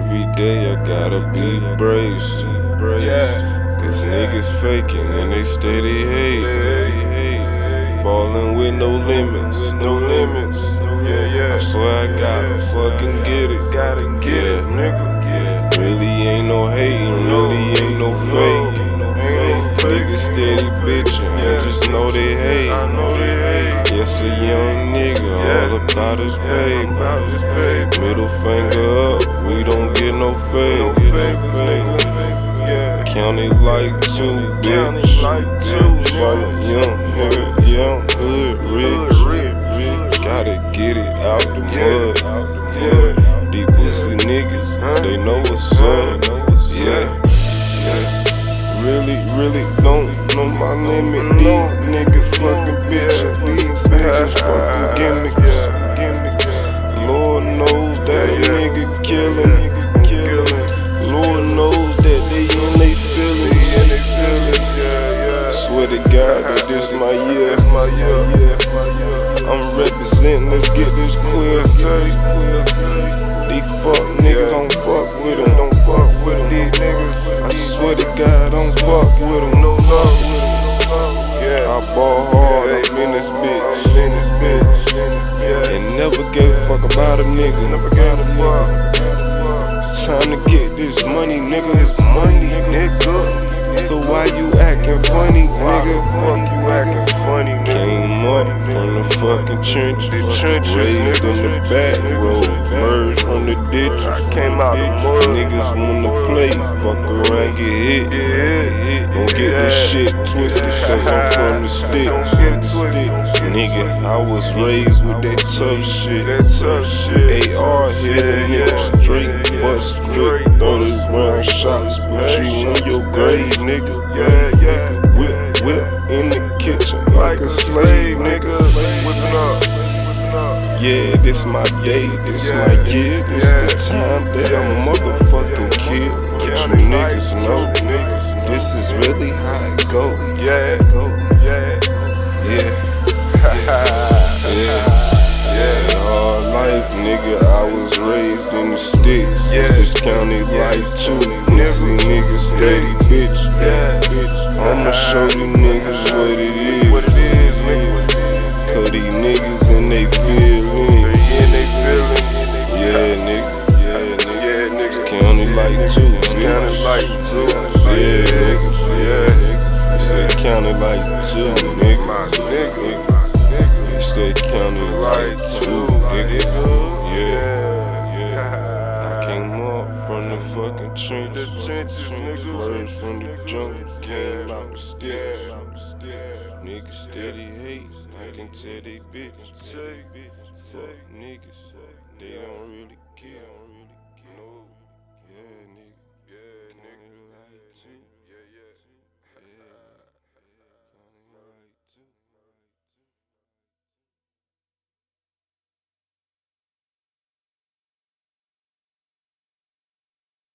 Every day I gotta be brave. Cause niggas faking and they steady hazing. Ballin' with no limits, no limits. I swear I gotta fucking get it. Gotta get it, nigga. Really ain't no hating, really ain't no fake. Niggas steady bitchin', nigga, all about his Yeah, baby. about his baby. Middle finger up, we don't get no fade. Get no fade. Yeah. County Life two, bitch. like two, Ballin' young nigga, young hood, rich. Gotta get it out the Yeah. mud. Yeah. These pussy niggas, they know what's up. Yeah. Really, really don't know my limit. These niggas fucking bitches. These bitches fucking gimmicks. Lord knows that a nigga killin'. Killin'. Lord knows that they in they feelings. Swear to God that this my year. I'm representing, let's get this clear. These fuck niggas don't fuck with them. Swear to God, don't fuck with them. No love with them. I ball hard, I'm in this bitch. In this bitch. And never gave a fuck about a nigga. Never got a fuck. It's time to get this money, nigga. This money, nigga. So why you acting funny, nigga? Came up from the fucking trenches, raised in the nigga. back roads, merged from the ditches. I came out the ditches. mud. Niggas wanna play, fuck around, get hit. hit. Don't get this shit twisted, cause I'm from the sticks. Get. Nigga, I was raised with that tough shit. That tough shit. AR hit a Yeah, nigga yeah. straight, bust quick, 30 round shots, put you on your grave, nigga. Yeah, yeah. Whip, whip in the kitchen like a slave, nigga. Yeah, this my day, this my year, this Yeah. the time that I'm motherfucking kill. But you niggas know, this is really how it go. Yeah. Go, Yeah. yeah, yeah. yeah. Hard life, nigga. I was raised in the sticks. Yeah. This county life too. Pussy niggas steady, bitch. Yeah. Bitch. I'ma show these niggas what it is. What it is, two, nigga. That county life two, nigga. Yeah, yeah. I came up from the fucking trenches. Merged from the jungle, came out the sticks. Niggas steady hate, I can tell they bitch. Fuck niggas, they don't really care.